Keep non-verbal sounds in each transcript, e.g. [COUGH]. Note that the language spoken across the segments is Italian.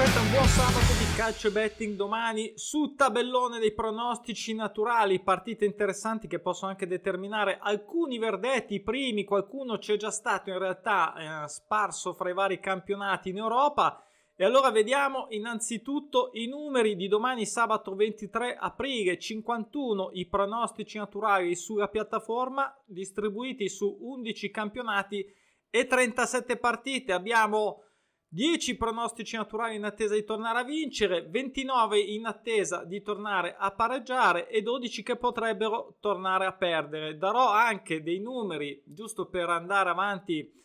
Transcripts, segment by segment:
aspetta un buon sabato di calcio e betting domani su tabellone dei pronostici naturali, partite interessanti che possono anche determinare alcuni verdetti, i primi, qualcuno c'è già stato in realtà eh, sparso fra i vari campionati in Europa. E allora vediamo innanzitutto i numeri di domani sabato 23 aprile, 51 i pronostici naturali sulla piattaforma distribuiti su 11 campionati e 37 partite. Abbiamo 10 pronostici naturali in attesa di tornare a vincere, 29 in attesa di tornare a pareggiare e 12 che potrebbero tornare a perdere. Darò anche dei numeri giusto per andare avanti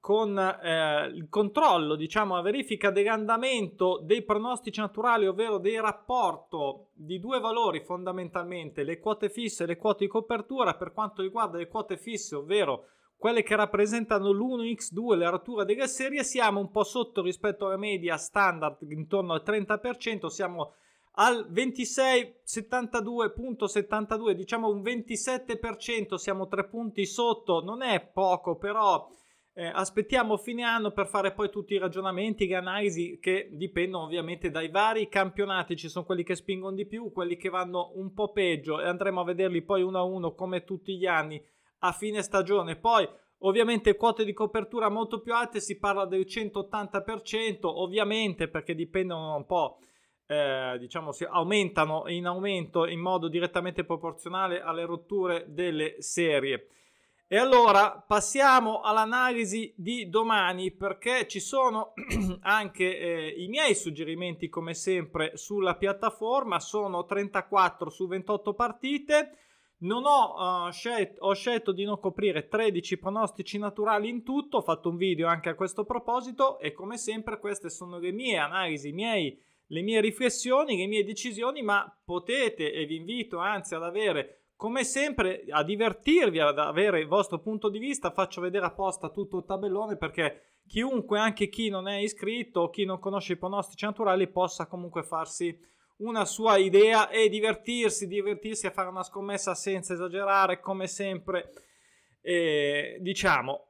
con eh, il controllo, diciamo, la verifica dell'andamento dei pronostici naturali, ovvero del rapporto di due valori fondamentalmente, le quote fisse e le quote di copertura per quanto riguarda le quote fisse, ovvero quelle che rappresentano l'1x2, la rottura delle serie, siamo un po' sotto rispetto alla media standard, intorno al 30%, siamo al 26,72.72, diciamo un 27%, siamo tre punti sotto, non è poco, però eh, aspettiamo fine anno per fare poi tutti i ragionamenti, le analisi che dipendono ovviamente dai vari campionati, ci sono quelli che spingono di più, quelli che vanno un po' peggio e andremo a vederli poi uno a uno come tutti gli anni a fine stagione. Poi ovviamente quote di copertura molto più alte, si parla del 180%, ovviamente perché dipendono un po', eh, diciamo, si aumentano in aumento in modo direttamente proporzionale alle rotture delle serie. E allora passiamo all'analisi di domani perché ci sono [CLEARS THROAT] anche eh, i miei suggerimenti come sempre sulla piattaforma, sono 34 su 28 partite ho, uh, scelto, ho scelto di non coprire 13 pronostici naturali in tutto, ho fatto un video anche a questo proposito e come sempre queste sono le mie analisi, miei, le mie riflessioni, le mie decisioni, ma potete e vi invito anzi ad avere come sempre a divertirvi, ad avere il vostro punto di vista, faccio vedere apposta tutto il tabellone perché chiunque, anche chi non è iscritto o chi non conosce i pronostici naturali, possa comunque farsi una sua idea e divertirsi, divertirsi a fare una scommessa senza esagerare, come sempre. E, diciamo,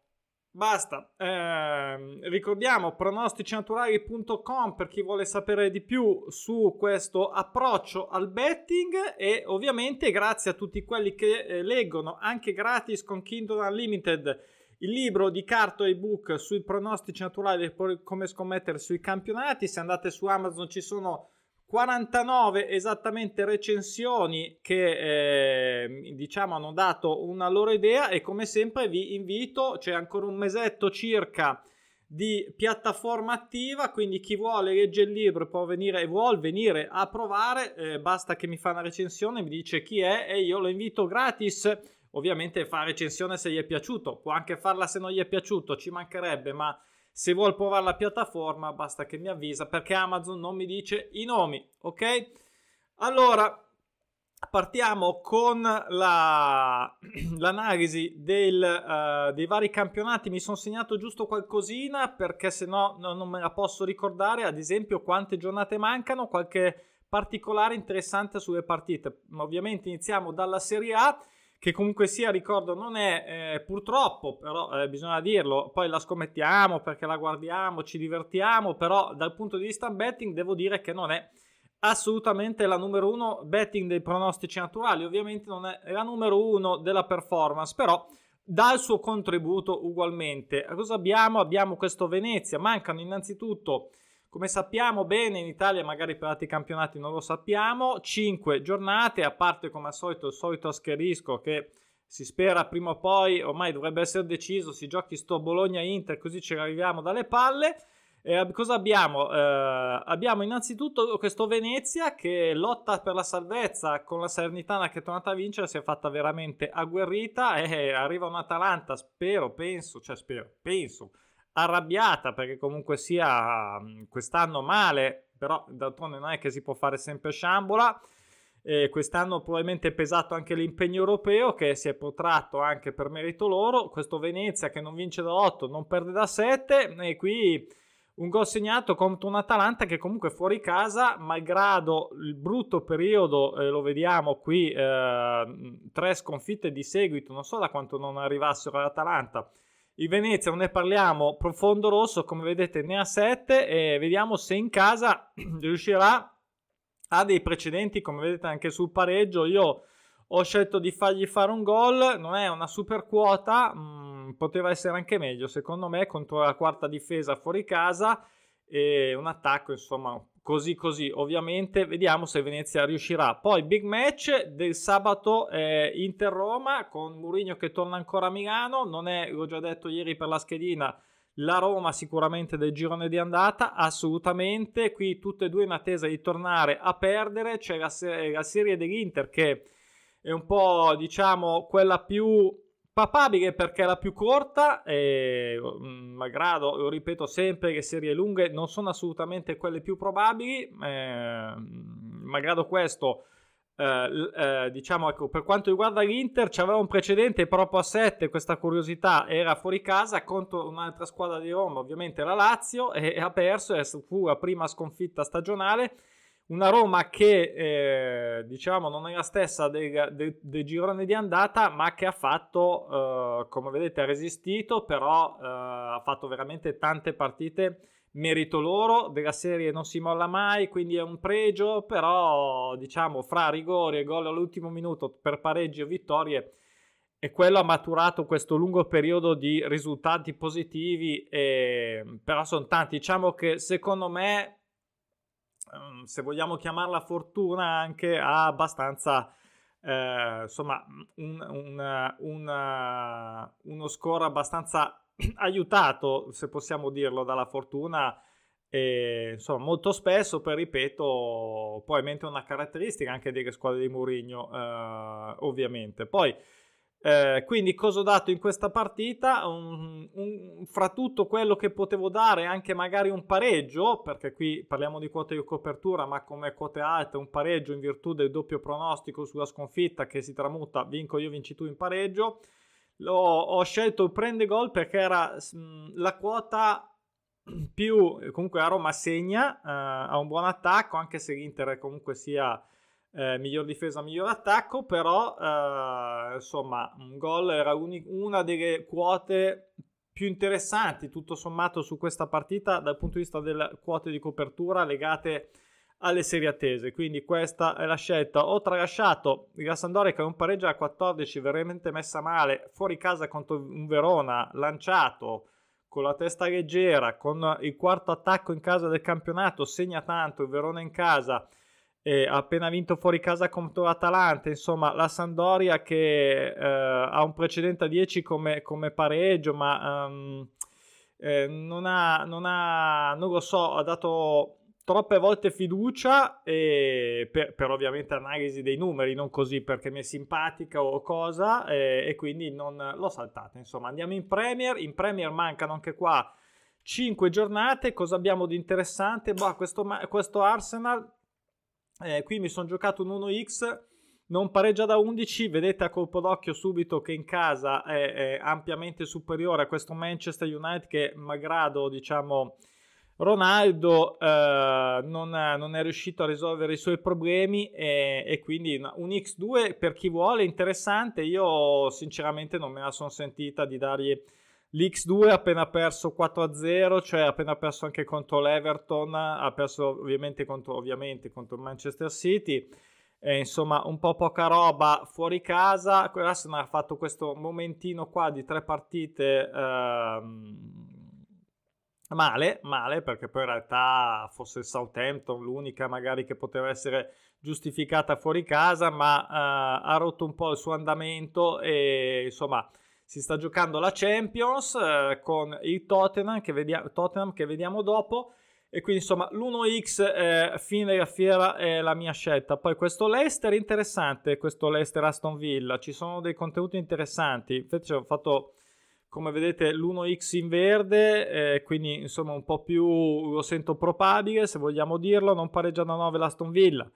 basta. Eh, ricordiamo pronosticinaturali.com per chi vuole sapere di più su questo approccio al betting e ovviamente grazie a tutti quelli che eh, leggono anche gratis con Kindle Unlimited il libro di carto e ebook sui pronostici naturali come scommettere sui campionati. Se andate su Amazon ci sono 49 esattamente recensioni che eh, diciamo hanno dato una loro idea e come sempre vi invito, c'è ancora un mesetto circa di piattaforma attiva, quindi chi vuole legge il libro può venire e vuole venire a provare, eh, basta che mi fa una recensione, mi dice chi è e io lo invito gratis. Ovviamente fa recensione se gli è piaciuto, può anche farla se non gli è piaciuto, ci mancherebbe, ma se vuol provare la piattaforma basta che mi avvisa perché Amazon non mi dice i nomi, ok? Allora, partiamo con la, [CLEARS THROAT] l'analisi del, uh, dei vari campionati. Mi sono segnato giusto qualcosina perché se no non me la posso ricordare. Ad esempio, quante giornate mancano, qualche particolare interessante sulle partite. Ovviamente iniziamo dalla Serie A che comunque sia, ricordo, non è eh, purtroppo, però eh, bisogna dirlo, poi la scommettiamo perché la guardiamo, ci divertiamo, però dal punto di vista betting devo dire che non è assolutamente la numero uno betting dei pronostici naturali, ovviamente non è la numero uno della performance, però dà il suo contributo ugualmente. Cosa abbiamo? Abbiamo questo Venezia, mancano innanzitutto come sappiamo bene in Italia, magari per altri campionati non lo sappiamo, 5 giornate, a parte come al solito il solito ascherisco che si spera prima o poi, ormai dovrebbe essere deciso, si giochi sto Bologna-Inter così ci arriviamo dalle palle. Eh, cosa abbiamo? Eh, abbiamo innanzitutto questo Venezia che lotta per la salvezza con la Salernitana che è tornata a vincere, si è fatta veramente agguerrita e arriva un Atalanta, spero, penso, cioè spero, penso arrabbiata perché comunque sia mm, quest'anno male, però d'altronde non è che si può fare sempre sciambola. Eh, quest'anno probabilmente è pesato anche l'impegno europeo che si è protratto anche per merito loro. Questo Venezia che non vince da 8, non perde da 7 e qui un gol segnato contro un Atalanta che comunque fuori casa, malgrado il brutto periodo, eh, lo vediamo qui, eh, tre sconfitte di seguito, non so da quanto non arrivassero all'Atalanta Il Venezia, non ne parliamo, profondo rosso, come vedete ne ha 7 e vediamo se in casa [CLEARS THROAT] riuscirà a dei precedenti, come vedete anche sul pareggio. Io ho scelto di fargli fare un gol, non è una super quota, mh, mm, poteva essere anche meglio secondo me contro la quarta difesa fuori casa e un attacco insomma così così ovviamente vediamo se Venezia riuscirà. Poi big match del sabato eh, Inter-Roma con Mourinho che torna ancora a Milano. Non è, l'ho già detto ieri per la schedina la Roma sicuramente del girone di andata assolutamente. Qui tutte e due in attesa di tornare a perdere. C'è la, la serie dell'Inter che è un po' diciamo quella più papabile perché è la più corta e mm, malgrado lo ripeto sempre le serie lunghe non sono assolutamente quelle più probabili eh, malgrado questo eh, eh, diciamo ecco per quanto riguarda l'Inter c'aveva un precedente proprio a 7 questa curiosità era fuori casa contro un'altra squadra di Roma ovviamente la Lazio e, e ha perso e fu la prima sconfitta stagionale una Roma che eh, diciamo non è la stessa del, del, del, girone di andata, ma che ha fatto, eh, come vedete, ha resistito, però eh, ha fatto veramente tante partite. Merito loro, della serie non si molla mai, quindi è un pregio, però diciamo fra rigori e gol all'ultimo minuto per pareggi o vittorie, e quello ha maturato questo lungo periodo di risultati positivi, e, però sono tanti. Diciamo che secondo me se vogliamo chiamarla fortuna, anche ha abbastanza, eh, insomma, un, un, un, uno score abbastanza [CLEARS THROAT] aiutato, se possiamo dirlo, dalla fortuna. E, insomma, molto spesso, per ripeto, probabilmente una caratteristica anche delle squadre di Mourinho, eh, ovviamente. Poi eh, quindi cosa ho dato in questa partita? Un, un, fra tutto quello che potevo dare, anche magari un pareggio, perché qui parliamo di quote di copertura, ma come quote alte un pareggio in virtù del doppio pronostico sulla sconfitta che si tramuta vinco io, vinci tu in pareggio. L'ho, ho scelto il prende gol perché era mh, la quota più, comunque a Roma segna, eh, ha un buon attacco, anche se l'Inter comunque sia eh, miglior difesa, miglior attacco, però eh, insomma un gol era uni- una delle quote più interessanti tutto sommato su questa partita dal punto di vista delle quote di copertura legate alle serie attese. Quindi questa è la scelta. Ho tralasciato il Sampdoria che è un pareggio a 14, veramente messa male, fuori casa contro un Verona, lanciato con la testa leggera, con il quarto attacco in casa del campionato, segna tanto, il Verona in casa ha appena vinto fuori casa contro l'Atalanta, insomma la Sandoria che eh, ha un precedente a 10 come, come pareggio, ma um, eh, non, ha, non, ha, non lo so, ha dato troppe volte fiducia per, per, ovviamente analisi dei numeri, non così perché mi è simpatica o cosa e, e quindi non l'ho saltata. Insomma, andiamo in Premier, in Premier mancano anche qua 5 giornate, cosa abbiamo di interessante? Boh, questo, questo Arsenal eh, qui mi sono giocato un 1x, non pareggia da 11, vedete a colpo d'occhio subito che in casa è, è ampiamente superiore a questo Manchester United che malgrado diciamo Ronaldo eh, non, non, è riuscito a risolvere i suoi problemi e, e, quindi un X2 per chi vuole interessante, io sinceramente non me la sono sentita di dargli L'X2 ha appena perso 4-0, cioè ha appena perso anche contro l'Everton, ha perso ovviamente contro, ovviamente contro il Manchester City. Eh, insomma, un po' poca roba fuori casa. Arsenal ha fatto questo momentino qua di tre partite ehm, male, male, perché poi in realtà fosse il Southampton l'unica magari che poteva essere giustificata fuori casa, ma eh, ha rotto un po' il suo andamento e insomma si sta giocando la Champions eh, con il Tottenham che, vediamo, Tottenham che vediamo dopo. E quindi insomma l'1x eh, fine della fiera è la mia scelta. Poi questo Leicester interessante questo Leicester Aston Villa. Ci sono dei contenuti interessanti. Infatti ho fatto come vedete l'1x in verde eh, quindi insomma un po' più lo sento probabile se vogliamo dirlo non pareggia da 9 l'Aston Villa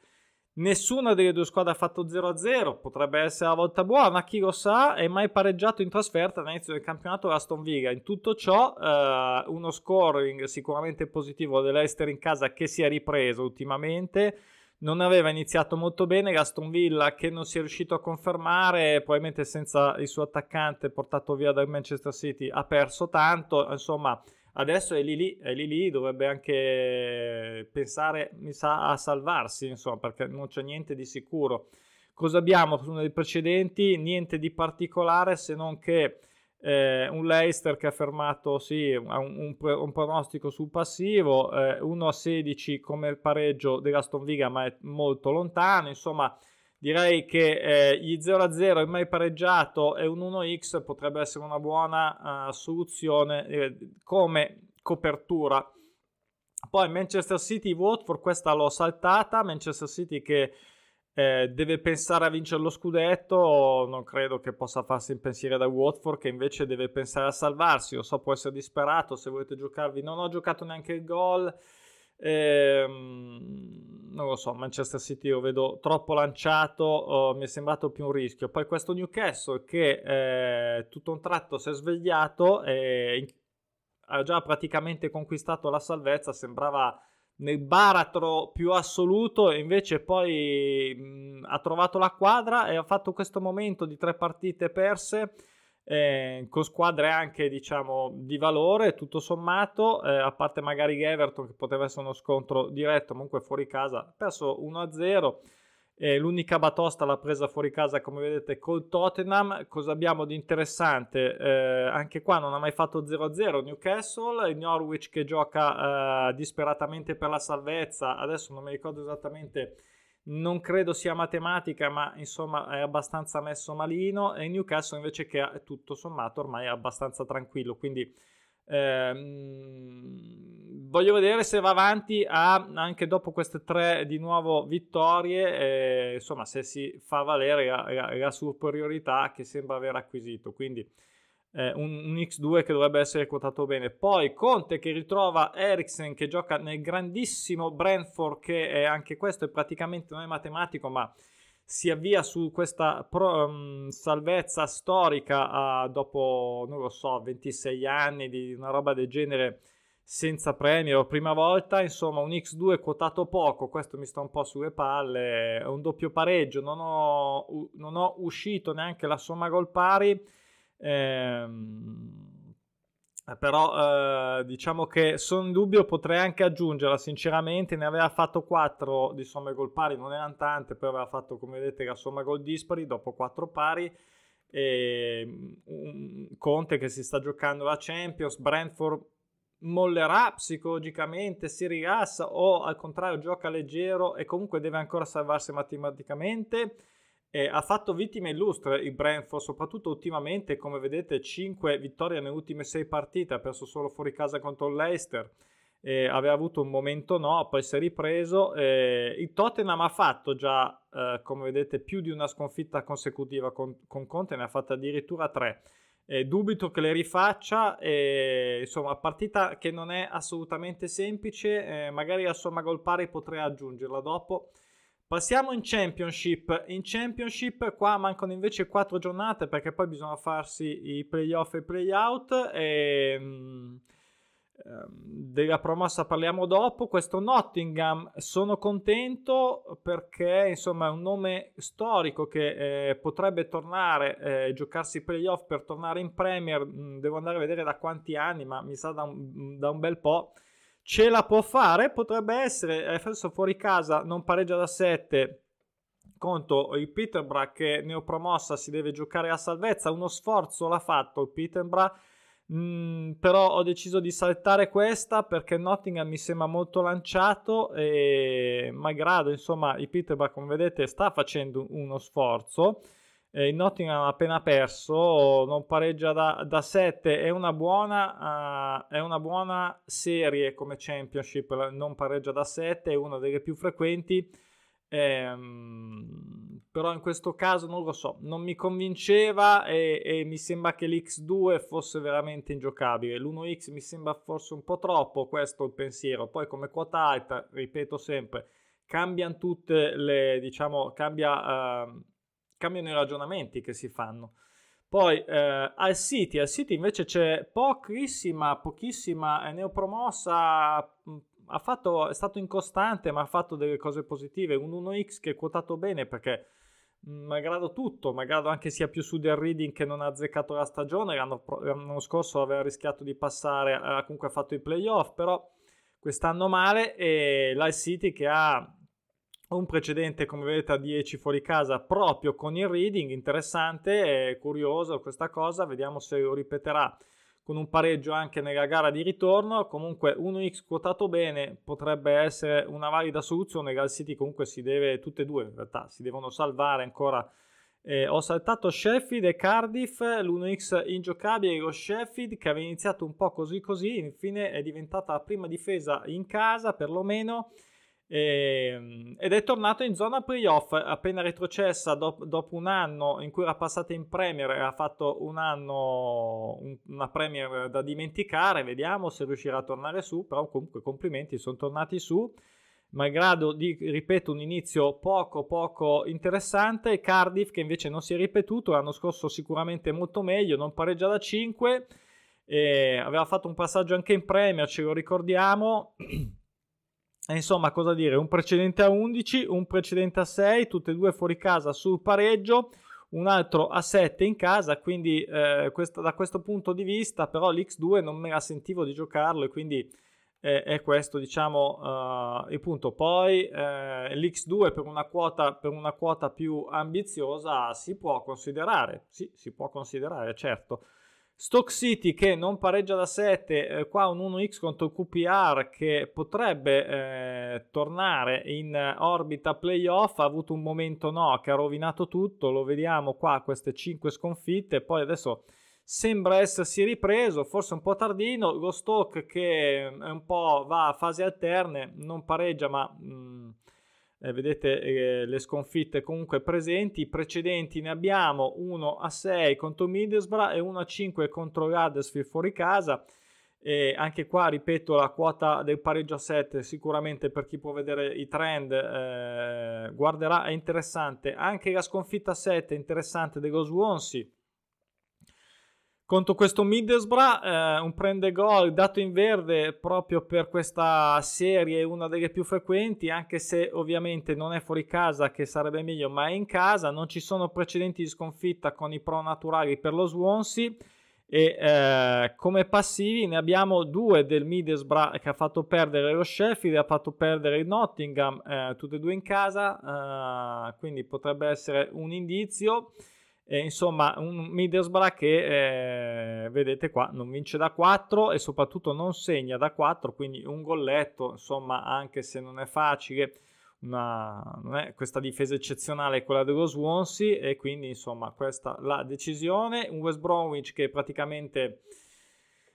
Nessuna delle due squadre ha fatto 0-0, potrebbe essere la volta buona, chi lo sa, è mai pareggiato in trasferta all'inizio del campionato Aston Villa. In tutto ciò, eh, uno scoring sicuramente positivo dell'Ester in casa che si è ripreso ultimamente, non aveva iniziato molto bene, Gaston Villa che non si è riuscito a confermare, probabilmente senza il suo attaccante portato via dal Manchester City ha perso tanto, insomma adesso è lì lì, è lì lì, dovrebbe anche pensare, mi sa, a salvarsi, insomma, perché non c'è niente di sicuro. Cosa abbiamo dei precedenti? Niente di particolare se non che eh, un Leicester che ha fermato sì, un, un, un pronostico sul passivo, eh, 1 a 16 come pareggio dell'Aston Villa, ma è molto lontano. Insomma, direi che eh, gli 0 a 0 è mai pareggiato e un 1x potrebbe essere una buona uh, soluzione eh, come copertura. Poi Manchester City Watford, questa l'ho saltata. Manchester City che eh, deve pensare a vincere lo scudetto, non credo che possa farsi impensire da Watford che invece deve pensare a salvarsi, lo so può essere disperato se volete giocarvi, non ho giocato neanche il gol, ehm, non lo so, Manchester City lo vedo troppo lanciato, oh, mi è sembrato più un rischio, poi questo Newcastle che eh, tutto un tratto si è svegliato e ha già praticamente conquistato la salvezza, sembrava nel baratro più assoluto e invece poi mh, ha trovato la quadra e ha fatto questo momento di tre partite perse eh, con squadre anche diciamo di valore tutto sommato eh, a parte magari Everton che poteva essere uno scontro diretto comunque fuori casa ha perso 1-0 eh, l'unica batosta l'ha presa fuori casa, come vedete, col Tottenham. Cosa abbiamo di interessante? Eh, anche qua non ha mai fatto 0-0 Newcastle, il Norwich che gioca eh, disperatamente per la salvezza. Adesso non mi ricordo esattamente, non credo sia matematica, ma insomma è abbastanza messo malino. E Newcastle invece che è tutto sommato ormai è abbastanza tranquillo. Quindi Ehm, voglio vedere se va avanti a, anche dopo queste tre di nuovo vittorie, eh, insomma, se si fa valere la, la, la, superiorità che sembra aver acquisito. Quindi eh, un, un, X2 che dovrebbe essere quotato bene. Poi Conte che ritrova Eriksen che gioca nel grandissimo Brentford, che è, anche questo è praticamente non è matematico, ma si avvia su questa pro, um, salvezza storica uh, dopo, non lo so, 26 anni di una roba del genere senza premio, prima volta, insomma un X2 quotato poco, questo mi sta un po' sulle palle, un doppio pareggio, non ho, non ho uscito neanche la somma gol pari, ehm, eh, però eh, diciamo che sono in dubbio, potrei anche aggiungerla sinceramente, ne aveva fatto 4 di somme gol pari, non erano tante, poi aveva fatto come vedete la somma gol dispari dopo 4 pari. E, um, Conte che si sta giocando la Champions, Brentford mollerà psicologicamente, si rilassa o al contrario gioca leggero e comunque deve ancora salvarsi matematicamente eh, ha fatto vittime illustre il Brentford, soprattutto ultimamente, come vedete, 5 vittorie nelle ultime 6 partite, ha perso solo fuori casa contro il Leicester, eh, aveva avuto un momento no, poi si è ripreso. Eh, il Tottenham ha fatto già, eh, come vedete, più di una sconfitta consecutiva con, con Conte, ne ha fatte addirittura 3. dubito che le rifaccia, insomma, partita che non è assolutamente semplice, magari a somma gol pari potrei aggiungerla dopo. Passiamo in Championship. In Championship qua mancano invece 4 giornate perché poi bisogna farsi i playoff e i playout. E, um, della promossa parliamo dopo. Questo Nottingham sono contento perché insomma è un nome storico che eh, potrebbe tornare eh, giocarsi i playoff per tornare in Premier. Mm, devo andare a vedere da quanti anni, ma mi sa da un, da un bel po' ce la può fare, potrebbe essere, adesso fuori casa non pareggia da 7 contro il Peterborough che neopromossa si deve giocare a salvezza, uno sforzo l'ha fatto il Peterborough, mm, però ho deciso di saltare questa perché Nottingham mi sembra molto lanciato e malgrado insomma il Peterborough come vedete sta facendo uno sforzo eh, il Nottingham ha appena perso, non pareggia da, da 7, è una, buona, uh, è una buona serie come Championship, non pareggia da 7, è una delle più frequenti, ehm, però in questo caso non lo so, non mi convinceva e, e mi sembra che l'X2 fosse veramente ingiocabile, l'1X mi sembra forse un po' troppo, questo è il pensiero, poi come quota alta, ripeto sempre, cambiano tutte le, diciamo, cambia... Uh, cambiano i ragionamenti che si fanno. Poi eh, al City, al City invece c'è pochissima, pochissima, neopromossa, ha fatto, è stato incostante, ma ha fatto delle cose positive. Un 1x che è quotato bene perché mm, malgrado tutto, malgrado anche sia più su del reading che non ha azzeccato la stagione, l'anno, l'anno scorso aveva rischiato di passare, ha comunque fatto i playoff, però quest'anno male e l'Al City che ha un precedente come vedete a 10 fuori casa proprio con il reading, interessante, è curioso questa cosa, vediamo se lo ripeterà con un pareggio anche nella gara di ritorno. Comunque 1x quotato bene potrebbe essere una valida soluzione. Gal City comunque si deve, tutte e due in realtà, si devono salvare ancora. Eh, ho saltato Sheffield e Cardiff, l'1x ingiocabile lo Sheffield che aveva iniziato un po' così così, infine è diventata la prima difesa in casa perlomeno e, ehm, ed è tornato in zona playoff appena retrocessa do- dopo un anno in cui era passata in Premier e ha fatto un anno un, una Premier da dimenticare vediamo se riuscirà a tornare su però comunque complimenti sono tornati su malgrado di ripeto un inizio poco poco interessante. Cardiff che invece non si è ripetuto l'anno scorso sicuramente molto meglio non pareggia da 5 aveva fatto un passaggio anche in Premier ce lo ricordiamo [CLEARS THROAT] E insomma, cosa dire? Un precedente a 11, un precedente a 6, tutte e due fuori casa sul pareggio, un altro a 7 in casa, quindi eh, questo, da questo punto di vista però l'X2 non me la sentivo di giocarlo e quindi eh, è questo diciamo uh, il punto. Poi eh, l'X2 per una, quota, per una quota più ambiziosa si può considerare, sì, si può considerare, certo. Stock City che non pareggia da 7, eh, qua un 1x contro QPR che potrebbe eh, tornare in orbita playoff, ha avuto un momento no che ha rovinato tutto, lo vediamo qua queste 5 sconfitte, poi adesso sembra essersi ripreso, forse un po' tardino, lo Stock che è un po' va a fasi alterne, non pareggia ma... Mh, mm, eh, vedete eh, le sconfitte comunque presenti, i precedenti ne abbiamo 1 a 6 contro Middlesbrough e 1 a 5 contro Huddersfield fuori casa. E anche qua, ripeto, la quota del pareggio a 7 sicuramente per chi può vedere i trend eh, guarderà, è interessante. Anche la sconfitta a 7 è interessante dello Swansea contro questo Middlesbrough, eh, un prende gol dato in verde proprio per questa serie, una delle più frequenti, anche se ovviamente non è fuori casa che sarebbe meglio, ma è in casa, non ci sono precedenti di sconfitta con i pro naturali per lo Swansea e eh, come passivi ne abbiamo due del Middlesbrough che ha fatto perdere lo Sheffield e ha fatto perdere il Nottingham, eh, tutte e due in casa, eh, quindi potrebbe essere un indizio. Eh, insomma, un Middlesbrough che eh, vedete qua non vince da 4 e soprattutto non segna da 4, quindi un golletto, insomma, anche se non è facile, una, non è questa difesa eccezionale quella dello Swansea e quindi insomma questa la decisione. Un West Bromwich che praticamente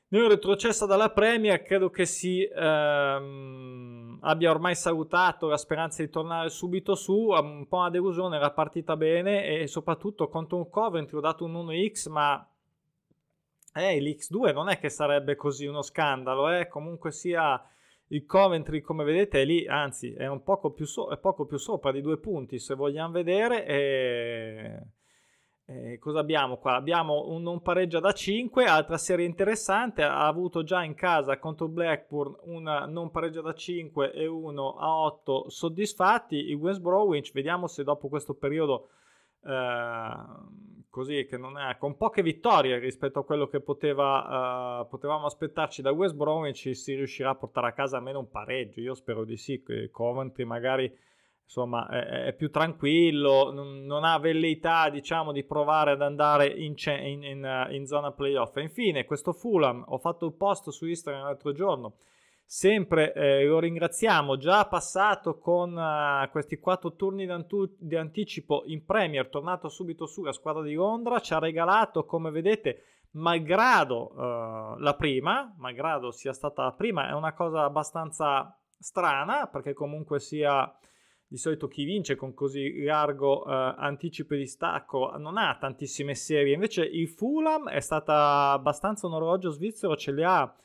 nel retrocesso dalla Premier credo che si ehm, abbia ormai salutato la speranza di tornare subito su, un po' una delusione, la partita bene e soprattutto contro un Coventry ho dato un 1x ma eh, l'X2 non è che sarebbe così uno scandalo, eh? comunque sia il Coventry come vedete è lì, anzi è poco più, so- poco più sopra di due punti se vogliamo vedere e eh, cosa abbiamo qua? Abbiamo un non pareggia da 5, altra serie interessante, ha avuto già in casa contro Blackburn una non pareggia da 5 e uno a 8 soddisfatti. Il West Bromwich, vediamo se dopo questo periodo eh, così che non è con poche vittorie rispetto a quello che poteva, eh, potevamo aspettarci da West Bromwich si riuscirà a portare a casa almeno un pareggio. Io spero di sì, Coventry magari insomma è, è più tranquillo, non, non, ha velleità diciamo di provare ad andare in, in, in, in, zona playoff. E infine questo Fulham, ho fatto un post su Instagram l'altro giorno, sempre eh, lo ringraziamo, già passato con uh, questi quattro turni di anticipo in Premier, tornato subito sulla squadra di Londra, ci ha regalato come vedete malgrado uh, la prima, malgrado sia stata la prima, è una cosa abbastanza strana perché comunque sia di solito chi vince con così largo eh, anticipo di stacco non ha tantissime serie, invece il Fulham è stata abbastanza un orologio svizzero, ce le ha,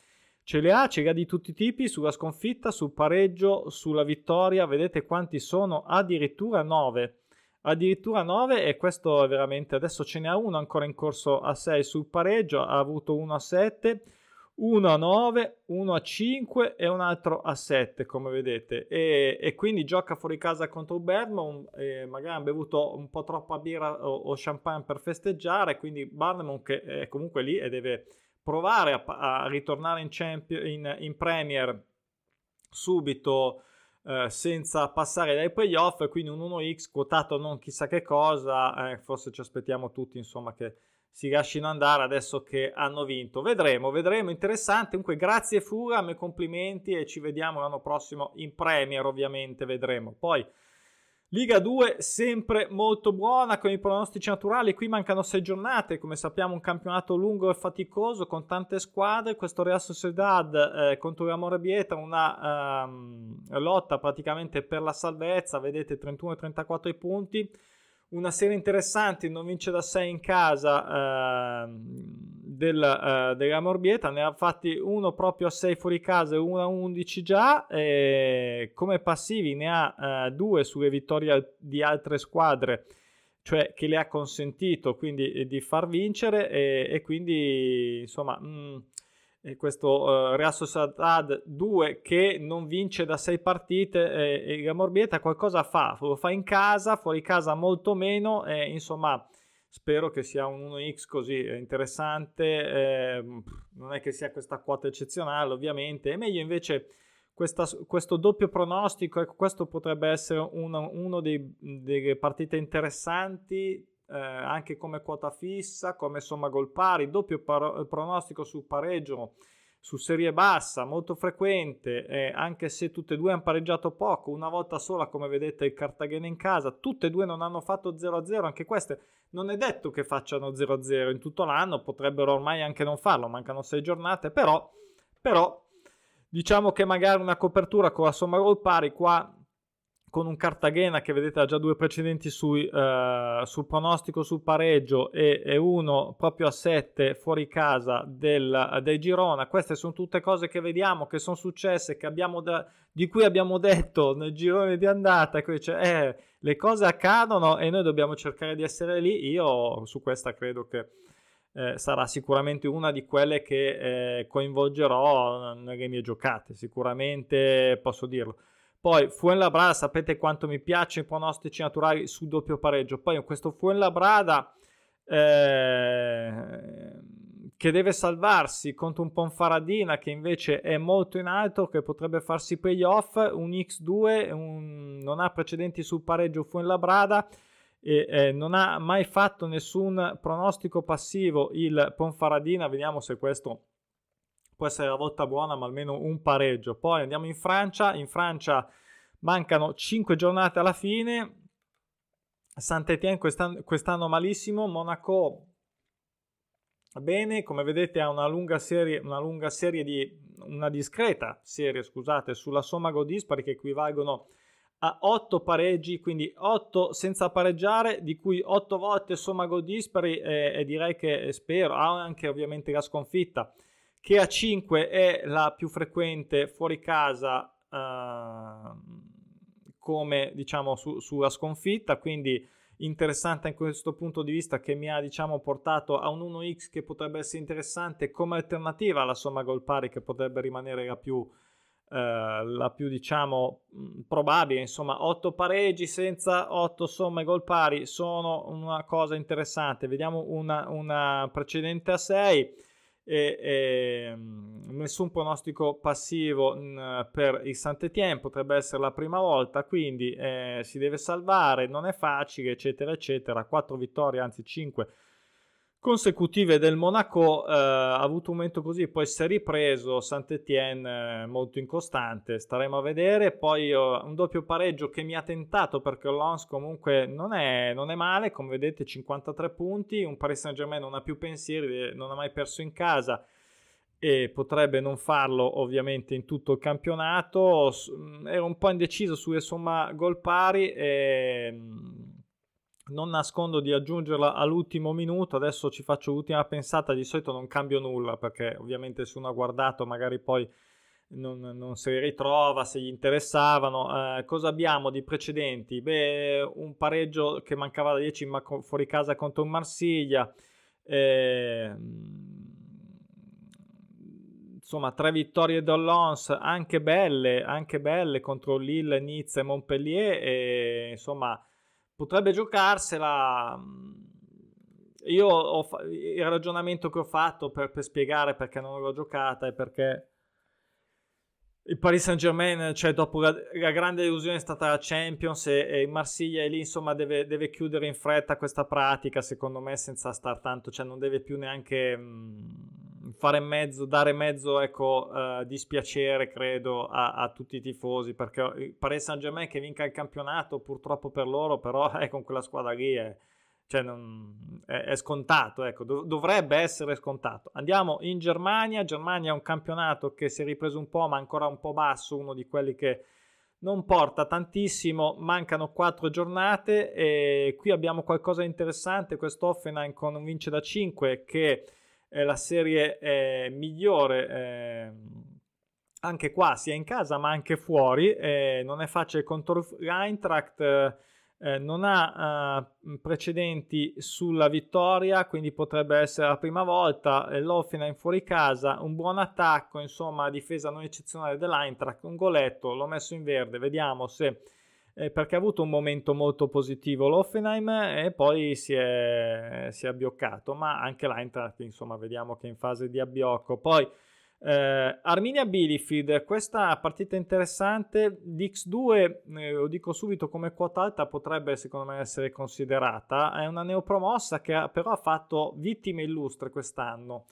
ce le ha, ce le ha di tutti i tipi, sulla sconfitta, sul pareggio, sulla vittoria, vedete quanti sono, addirittura 9. Addirittura 9 e questo è veramente, adesso ce n'è uno ancora in corso a 6 sul pareggio, ha avuto 1 a 7 uno a 9, uno a 5 e un altro a 7 come vedete. E, e quindi gioca fuori casa contro il Bermond e magari hanno bevuto un po' troppa birra o, o champagne per festeggiare quindi Barnemont che è comunque lì e deve provare a, a ritornare in, champion, in, in Premier subito eh, senza passare dai playoff quindi un 1x quotato non chissà che cosa eh, forse ci aspettiamo tutti insomma che si lasciano andare adesso che hanno vinto. Vedremo, vedremo, interessante. Comunque grazie Fura, me complimenti e ci vediamo l'anno prossimo in Premier, ovviamente vedremo. Poi Liga 2 sempre molto buona con i pronostici naturali, qui mancano sei giornate, come sappiamo un campionato lungo e faticoso con tante squadre, questo Real Sociedad eh, contro l'Amore Bieta, una ehm, lotta praticamente per la salvezza, vedete 31-34 punti, una serie interessante, non vince da 6 in casa eh, del, eh, della Morbieta, ne ha fatti uno proprio a 6 fuori casa e uno a 11 già, e come passivi ne ha eh, due sulle vittorie di altre squadre, cioè che le ha consentito quindi di far vincere e, e quindi insomma... Mh, mm, questo uh, Real Sociedad 2 che non vince da 6 partite eh, e la Morbieta qualcosa fa, lo fa in casa, fuori casa molto meno e insomma spero che sia un 1x così interessante, eh, non è che sia questa quota eccezionale ovviamente, è meglio invece questa, questo doppio pronostico, ecco questo potrebbe essere uno, uno delle partite interessanti eh, anche come quota fissa, come somma gol pari, doppio par- pronostico sul pareggio su serie bassa, molto frequente, eh, anche se tutte e due hanno pareggiato poco, una volta sola come vedete il Cartagena in casa, tutte e due non hanno fatto 0-0, anche queste non è detto che facciano 0-0 in tutto l'anno, potrebbero ormai anche non farlo, mancano sei giornate, però, però diciamo che magari una copertura con la somma gol pari qua con un Cartagena che vedete ha già due precedenti sui, uh, sul pronostico sul pareggio e, e, uno proprio a 7 fuori casa del, del, Girona. Queste sono tutte cose che vediamo, che sono successe, che da, di cui abbiamo detto nel girone di andata. Cioè, eh, le cose accadono e noi dobbiamo cercare di essere lì. Io su questa credo che eh, sarà sicuramente una di quelle che eh, coinvolgerò nelle mie giocate. Sicuramente posso dirlo. Poi Fuenlabrada, sapete quanto mi piace i pronostici naturali su doppio pareggio. Poi questo Fuenlabrada eh, che deve salvarsi contro un Ponfaradina che invece è molto in alto, che potrebbe farsi playoff, un X2, un, non ha precedenti sul pareggio Fuenlabrada e eh, non ha mai fatto nessun pronostico passivo il Ponfaradina. Vediamo se questo può essere la volta buona, ma almeno un pareggio. Poi andiamo in Francia, in Francia mancano 5 giornate alla fine. Saint-Étienne quest'anno, quest'anno malissimo, Monaco bene, come vedete ha una lunga serie, una lunga serie di una discreta serie, scusate, sulla somma gol dispari che equivalgono a 8 pareggi, quindi 8 senza pareggiare, di cui 8 volte somma gol dispari e, e direi che spero, ha anche ovviamente la sconfitta che a 5 è la più frequente fuori casa uh, come diciamo su, sulla sconfitta, quindi interessante in questo punto di vista che mi ha diciamo portato a un 1x che potrebbe essere interessante come alternativa alla somma gol pari che potrebbe rimanere la più, uh, la più diciamo probabile, insomma 8 pareggi senza 8 somme gol pari sono una cosa interessante, vediamo una, una precedente a 6 e, e mm, nessun pronostico passivo mh, mm, per il Saint-Étienne potrebbe essere la prima volta quindi eh, si deve salvare non è facile eccetera eccetera quattro vittorie anzi cinque consecutive del Monaco, eh, ha avuto un momento così, poi si è ripreso, Saint-Étienne eh, molto incostante, staremo a vedere, poi eh, un doppio pareggio che mi ha tentato perché Lons comunque non è, non è, male, come vedete 53 punti, un Paris Saint-Germain non ha più pensieri, non ha mai perso in casa e potrebbe non farlo ovviamente in tutto il campionato, ero un po' indeciso sulle somma gol pari e non nascondo di aggiungerla all'ultimo minuto, adesso ci faccio l'ultima pensata, di solito non cambio nulla perché ovviamente se uno ha guardato magari poi non, non se li ritrova, se gli interessavano. Eh, cosa abbiamo di precedenti? Beh, un pareggio che mancava da 10 ma fuori casa contro un Marsiglia. Eh, insomma tre vittorie dall'Ons anche belle, anche belle contro Lille, Nizza e Montpellier e insomma potrebbe giocarsela io ho il ragionamento che ho fatto per, per spiegare perché non l'ho giocata è perché il Paris Saint Germain, cioè dopo la, la, grande illusione è stata la Champions e, e Marsiglia e lì insomma deve, deve, chiudere in fretta questa pratica secondo me senza star tanto, cioè non deve più neanche mh, fare mezzo, dare mezzo ecco uh, dispiacere credo a, a, tutti i tifosi perché Paris Saint Germain che vinca il campionato purtroppo per loro però [LAUGHS] è con quella squadra lì è cioè non, è, è, scontato, ecco, dov- dovrebbe essere scontato. Andiamo in Germania, Germania è un campionato che si è ripreso un po', ma ancora un po' basso, uno di quelli che non porta tantissimo, mancano quattro giornate e qui abbiamo qualcosa di interessante, questo Offenheim con un vince da 5 che la serie eh, migliore eh, anche qua, sia in casa ma anche fuori, eh, non è facile contro l'Eintracht eh, non ha eh, precedenti sulla vittoria, quindi potrebbe essere la prima volta. Eh, in fuori casa, un buon attacco, insomma, difesa non eccezionale dell'Eintracht, un goletto, l'ho messo in verde, vediamo se... Eh, perché ha avuto un momento molto positivo l'Offenheim e poi si è, si è abbioccato, ma anche l'Eintracht, insomma, vediamo che è in fase di abbiocco. Poi eh, Arminia Bielefeld, questa partita interessante di X2, eh, lo dico subito come quota alta, potrebbe secondo me essere considerata. È una neopromossa che ha, però ha fatto vittime illustre quest'anno.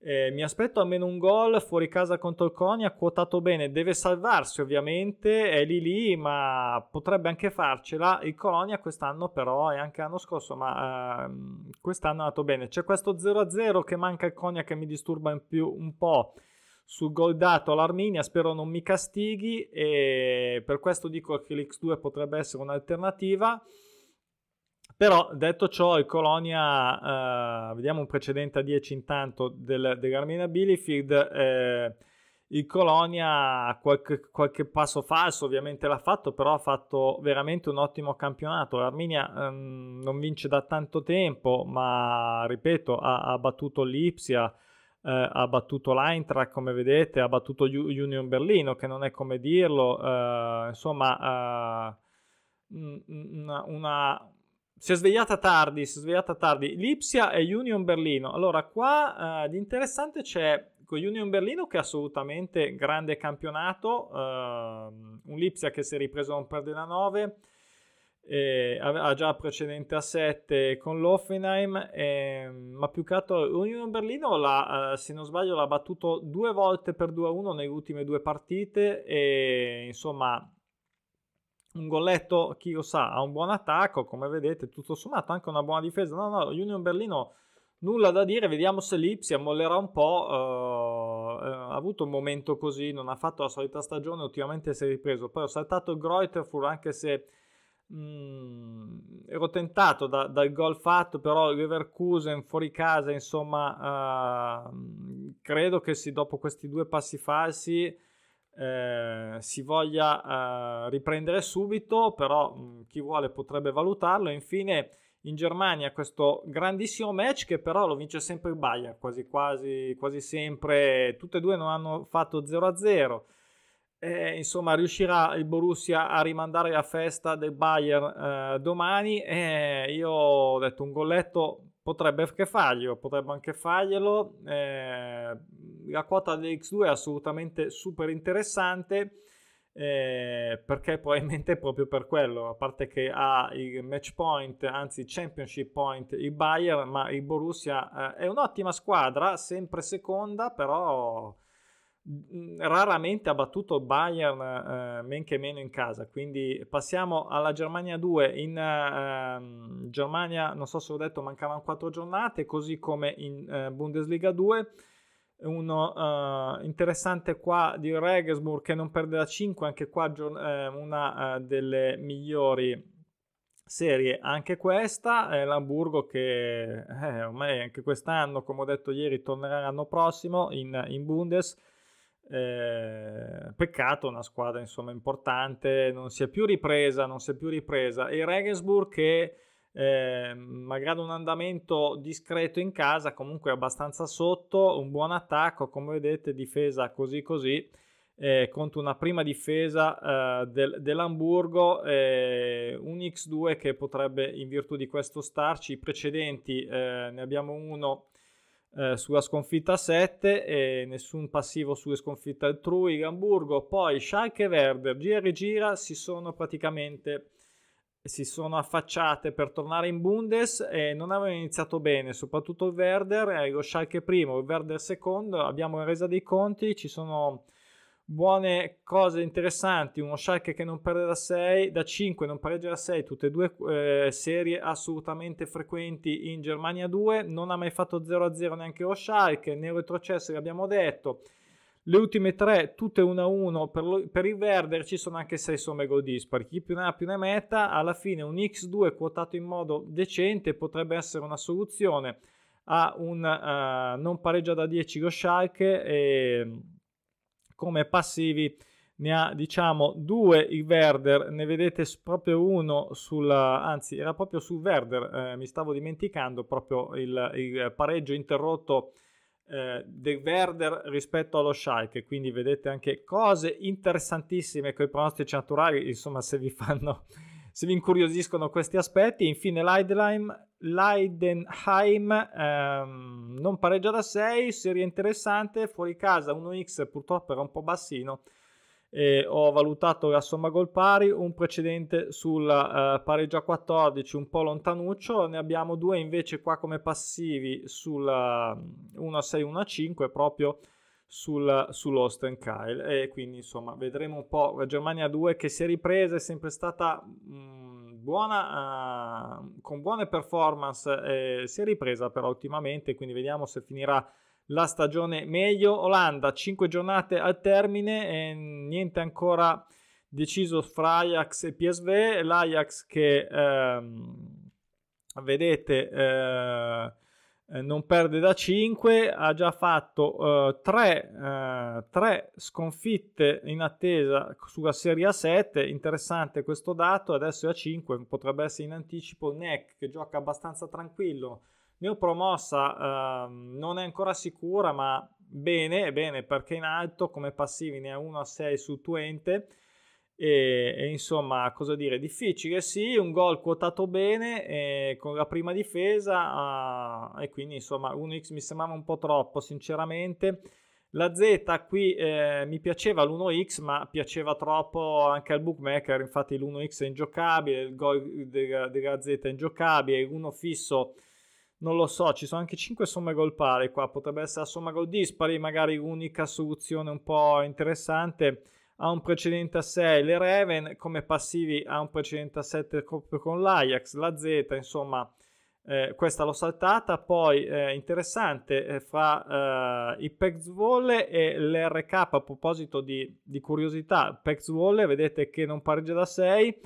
Eh, mi aspetto almeno un gol fuori casa contro il Colonia, quotato bene, deve salvarsi ovviamente, è lì lì, ma potrebbe anche farcela. Il Colonia quest'anno però, e anche l'anno scorso, ma ehm, quest'anno è andato bene. C'è questo 0-0 che manca il Colonia che mi disturba più un po' sul gol dato all'Arminia, spero non mi castighi e per questo dico che l'X2 potrebbe essere un'alternativa. Però detto ciò, il Colonia, eh, vediamo un precedente a 10 intanto del, dell'Armenia Bielefeld, eh, il Colonia qualche, qualche, passo falso ovviamente l'ha fatto, però ha fatto veramente un ottimo campionato. L'Arminia ehm, non vince da tanto tempo, ma ripeto, ha, ha battuto l'Ipsia, eh, ha battuto l'Eintracht come vedete, ha battuto Union Berlino che non è come dirlo, eh, insomma eh, una, una si è svegliata tardi, si è svegliata tardi. Lipsia e Union Berlino. Allora, qua uh, di interessante c'è con Union Berlino che è assolutamente grande campionato, uh, un Lipsia che si è ripreso a non perdere a 9, eh, ha già precedente a 7 con l'Offenheim, eh, ma più che altro Union Berlino, la, uh, se non sbaglio, l'ha battuto due volte per 2-1 nelle ultime due partite e insomma un golletto, chi lo sa, ha un buon attacco, come vedete, tutto sommato anche una buona difesa. No, no, Union Berlino nulla da dire, vediamo se l'Ipsia mollerà un po', uh, ha avuto un momento così, non ha fatto la solita stagione, ultimamente si è ripreso, poi ho saltato il Greuterfurt anche se mh, mm, ero tentato da, dal gol fatto, però Leverkusen fuori casa, insomma, uh, credo che sì, dopo questi due passi falsi eh, si voglia eh, riprendere subito, però mh, mm, chi vuole potrebbe valutarlo. Infine in Germania questo grandissimo match che però lo vince sempre il Bayern, quasi quasi, quasi sempre, tutte e due non hanno fatto 0-0. Eh, insomma, riuscirà il Borussia a rimandare la festa del Bayern eh, domani. Eh, io ho detto un golletto potrebbe anche farglielo, potrebbe anche farglielo. Eh, la quota dell'X2 è assolutamente super interessante. Eh, perché probabilmente è proprio per quello, a parte che ha il match point, anzi championship point, il Bayern, ma il Borussia eh, è un'ottima squadra, sempre seconda, però raramente ha battuto Bayern eh, men che meno in casa quindi passiamo alla Germania 2 in eh, Germania non so se ho detto mancavano 4 giornate così come in eh, Bundesliga 2 uno eh, interessante qua di Regensburg che non perde da 5 anche qua eh, una eh, delle migliori serie. Anche questa è l'Hamburgo che ormai anche quest'anno come ho detto ieri tornerà l'anno prossimo in, in Bundes eh, peccato, una squadra insomma importante, non si è più ripresa, non si è più ripresa. E Regensburg che eh, magari un andamento discreto in casa, comunque abbastanza sotto, un buon attacco, come vedete, difesa così così. Eh, contro una prima difesa eh, del, dell'Hamburgo, eh, un X2 che potrebbe in virtù di questo starci. I precedenti eh, ne abbiamo uno eh, sulla sconfitta 7 e nessun passivo sulle sconfitte altrui. Hamburgo, poi Schalke e Werder, gira e rigira, si sono praticamente si sono affacciate per tornare in Bundes e non avevano iniziato bene, soprattutto il Werder, eh, lo Schalke primo, il Werder secondo, abbiamo resa dei conti, ci sono buone cose interessanti, uno Schalke che non perde da 6, da 5 non pareggia da 6, tutte e due eh, serie assolutamente frequenti in Germania 2, non ha mai fatto 0-0 neanche lo Schalke, nel retrocesso l'abbiamo detto, le ultime tre tutte 1-1 per, lo, per il Werder ci sono anche 6 somme gol dispari, chi più ne ha più ne metta, alla fine un X2 quotato in modo decente potrebbe essere una soluzione a un uh, non pareggia da 10 lo Schalke e come passivi ne ha diciamo due il Werder, ne vedete proprio uno sul, anzi era proprio sul Werder, eh, mi stavo dimenticando proprio il, il pareggio interrotto eh, del Werder rispetto allo Schalke, quindi vedete anche cose interessantissime con i pronostici naturali, insomma se vi fanno, se vi incuriosiscono questi aspetti. Infine Leidenheim, Leidenheim ehm, non pareggia da 6, serie interessante, fuori casa 1x purtroppo era un po' bassino, e ho valutato la somma gol pari, un precedente sul uh, pareggio a 14 un po' lontanuccio, ne abbiamo due invece qua come passivi sul uh, 1 a 6 1 a 5 proprio sul, sull'Ostenkyle e quindi insomma vedremo un po' la Germania 2 che si è ripresa, è sempre stata mh, mm, buona, uh, con buone performance, eh, si è ripresa però ultimamente, quindi vediamo se finirà la stagione meglio. Olanda, 5 giornate al termine e niente ancora deciso fra Ajax e PSV. L'Ajax che ehm, vedete eh, non perde da 5, ha già fatto 3 eh, eh, sconfitte in attesa sulla Serie A7. Interessante questo dato, adesso è a 5, potrebbe essere in anticipo. NEC che gioca abbastanza tranquillo Neopromossa eh, non è ancora sicura, ma bene, bene perché in alto come passivi ne ha 1 a 6 sul Twente. E, e, insomma, cosa dire? Difficile, sì, un gol quotato bene eh, con la prima difesa uh, e quindi insomma 1x mi sembrava un po' troppo sinceramente. La Z qui eh, mi piaceva l'1x ma piaceva troppo anche al bookmaker, infatti l'1x è ingiocabile, il gol della, della Z è ingiocabile, l'1 fisso non lo so, ci sono anche 5 somme gol pari qua, potrebbe essere la somma gol dispari, magari unica soluzione un po' interessante. Ha un precedente a 6 le Raven, come passivi ha un precedente a 7 proprio con l'Ajax, la Z, insomma, eh, questa l'ho saltata. Poi eh, interessante eh, fra eh, i Pex Volle e l'RK, a proposito di, di curiosità, Pex Volle vedete che non pareggia da 6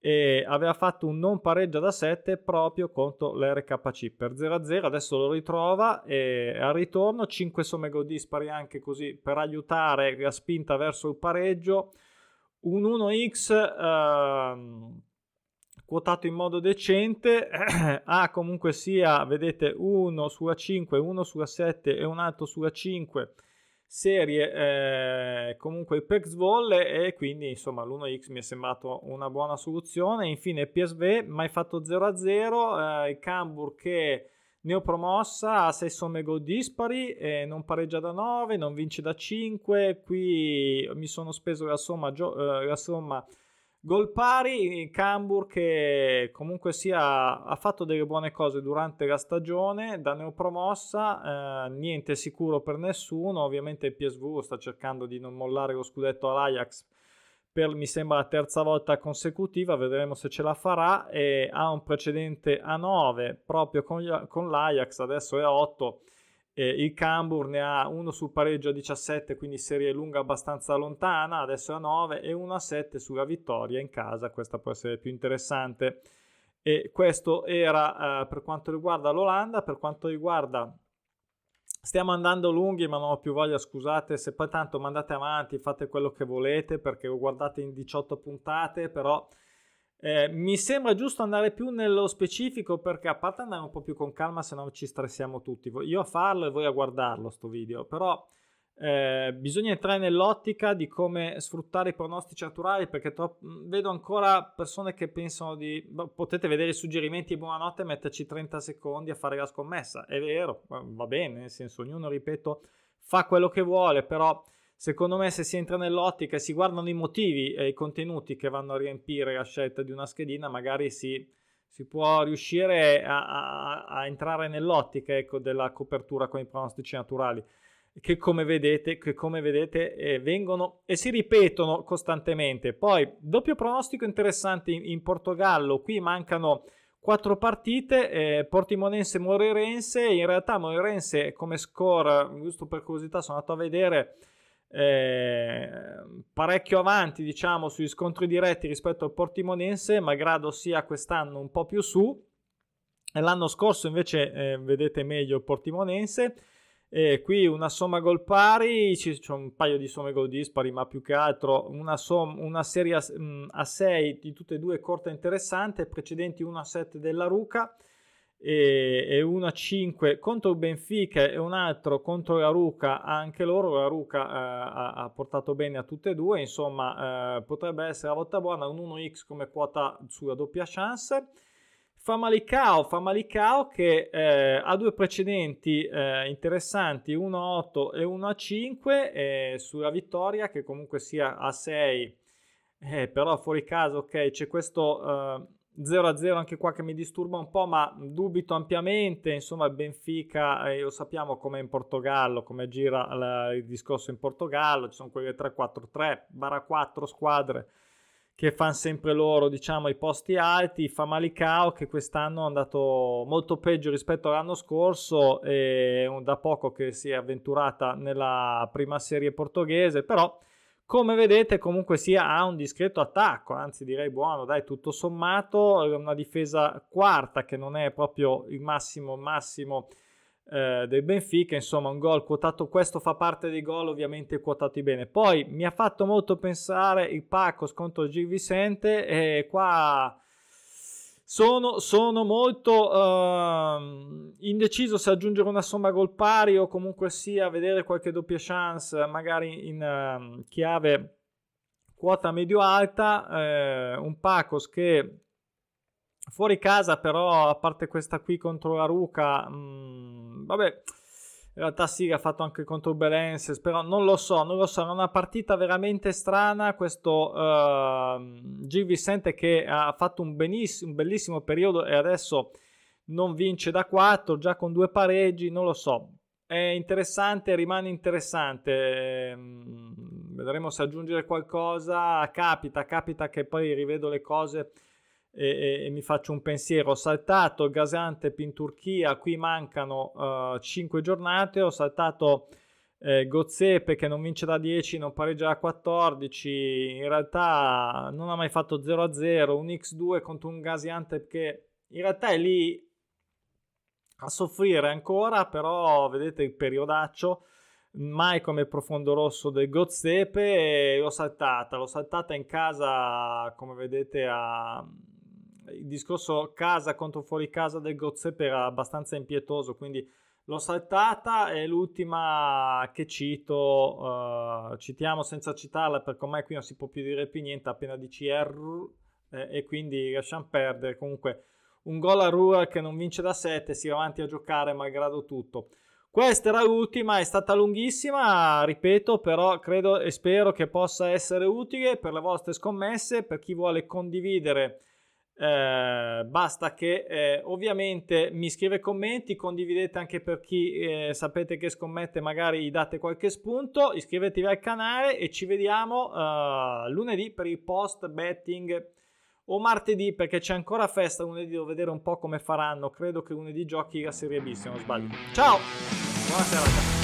e aveva fatto un non pareggio da 7 proprio contro l'RKC per 0-0 adesso lo ritrova e al ritorno 5 somme gol dispari anche così per aiutare la spinta verso il pareggio. Un 1x ehm, quotato in modo decente. Ha [CLEARS THROAT] comunque sia vedete uno sulla 5 uno sulla 7 e un altro sulla 5 serie eh, comunque Pex Volle e quindi insomma l'1x mi è sembrato una buona soluzione. Infine PSV mai fatto 0-0 eh, il Cambur che neopromossa ha 6 somme gol dispari eh, non pareggia da 9 non vince da 5 qui mi sono speso la somma, gio- eh, la somma Gol pari, Cambur che comunque sia ha fatto delle buone cose durante la stagione, da neopromossa, eh, niente sicuro per nessuno, ovviamente il PSV sta cercando di non mollare lo scudetto all'Ajax per mi sembra la terza volta consecutiva, vedremo se ce la farà. E ha un precedente a 9 proprio con, con l'Ajax, adesso è a 8 eh, il Cambur ne ha uno sul pareggio a 17, quindi serie lunga abbastanza lontana, adesso è a 9 e uno a 7 sulla vittoria in casa, questa può essere più interessante. E questo era eh, per quanto riguarda l'Olanda, per quanto riguarda Stiamo andando lunghi, ma non ho più voglia, scusate, se poi tanto mandate avanti, fate quello che volete perché lo guardate in 18 puntate, però Eh, mi sembra giusto andare più nello specifico perché a parte andare un po' più con calma se no ci stressiamo tutti. Io a farlo e voi a guardarlo sto video. Però eh, bisogna entrare nell'ottica di come sfruttare i pronostici naturali perché tro- vedo ancora persone che pensano di potete vedere i suggerimenti buonanotte e metterci 30 secondi a fare la scommessa. È vero va bene nel senso ognuno ripeto fa quello che vuole però secondo me se si entra nell'ottica e si guardano i motivi e i contenuti che vanno a riempire la scelta di una schedina magari si, si può riuscire a, a, a entrare nell'ottica ecco, della copertura con i pronostici naturali che come vedete, che come vedete eh, vengono e si ripetono costantemente. Poi, doppio pronostico interessante in, in Portogallo, qui mancano quattro partite, eh, Portimonense Moreirense, in realtà Moreirense come score, giusto per curiosità sono andato a vedere, eh, parecchio avanti diciamo sugli scontri diretti rispetto al Portimonense, malgrado sia quest'anno un po' più su, l'anno scorso invece eh, vedete meglio il Portimonense, e qui una somma gol pari, c'è un paio di somme gol dispari, ma più che altro una, som- una serie a, a 6 di tutte e due corta interessante, precedenti 1 a 7 della Ruca e, e 1 a 5 contro il Benfica e un altro contro la Ruca, anche loro la Ruca eh, ha, ha, portato bene a tutte e due, insomma eh, potrebbe essere la volta buona, un 1x come quota sulla doppia chance. Famalicao, Famalicao che eh, ha due precedenti eh, interessanti, 1-8 e 1-5 eh, sulla vittoria che comunque sia a 6, eh, però fuori caso ok c'è questo 0-0 eh, anche qua che mi disturba un po' ma dubito ampiamente, insomma il Benfica eh, lo sappiamo come in Portogallo, come gira la, il discorso in Portogallo, ci sono quelle 3-4-3, 4 squadre che fanno sempre loro, diciamo, i posti alti. Famalicao che quest'anno è andato molto peggio rispetto all'anno scorso e da poco che si è avventurata nella prima serie portoghese, però come vedete comunque sia ha un discreto attacco, anzi direi buono, dai, tutto sommato, una difesa quarta che non è proprio il massimo massimo eh, del Benfica, insomma un gol quotato, questo fa parte dei gol ovviamente quotati bene. Poi mi ha fatto molto pensare il Pacos contro Gil Vicente e qua sono, sono molto uh, indeciso se aggiungere una somma gol pari o comunque sia vedere qualche doppia chance magari in uh, chiave quota medio alta, eh, un Pacos che Fuori casa però, a parte questa qui contro la Ruca, mh, mm, vabbè, in realtà sì, ha fatto anche contro Belenses, però non lo so, non lo so, è una partita veramente strana questo uh, Gil Vicente che ha fatto un, un bellissimo periodo e adesso non vince da 4, già con due pareggi, non lo so. È interessante, rimane interessante. Mm, vedremo se aggiungere qualcosa. Capita, capita che poi rivedo le cose e, e, mi faccio un pensiero. Ho saltato Gaziantep in Turchia, qui mancano uh, eh, 5 giornate, ho saltato eh, Gozepe che non vince da 10, non pareggia da 14, in realtà non ha mai fatto 0-0, un X2 contro un Gaziantep che in realtà è lì a soffrire ancora, però vedete il periodaccio mai come profondo rosso del Gozepe l'ho saltata, l'ho saltata in casa come vedete a il discorso casa contro fuori casa del Gozeppe era abbastanza impietoso, quindi l'ho saltata e l'ultima che cito, uh, citiamo senza citarla perché ormai qui non si può più dire più niente appena dici R eh, e quindi lasciamo perdere. Comunque un gol a Ruhr che non vince da 7, si va avanti a giocare malgrado tutto. Questa era l'ultima, è stata lunghissima, ripeto, però credo e spero che possa essere utile per le vostre scommesse, per chi vuole condividere eh, basta che eh, ovviamente mi scrive commenti, condividete anche per chi eh, sapete che scommette, magari date qualche spunto, iscrivetevi al canale e ci vediamo eh, lunedì per il post betting o martedì perché c'è ancora festa lunedì, devo vedere un po' come faranno, credo che lunedì giochi la Serie B se non sbaglio. Ciao, buona serata.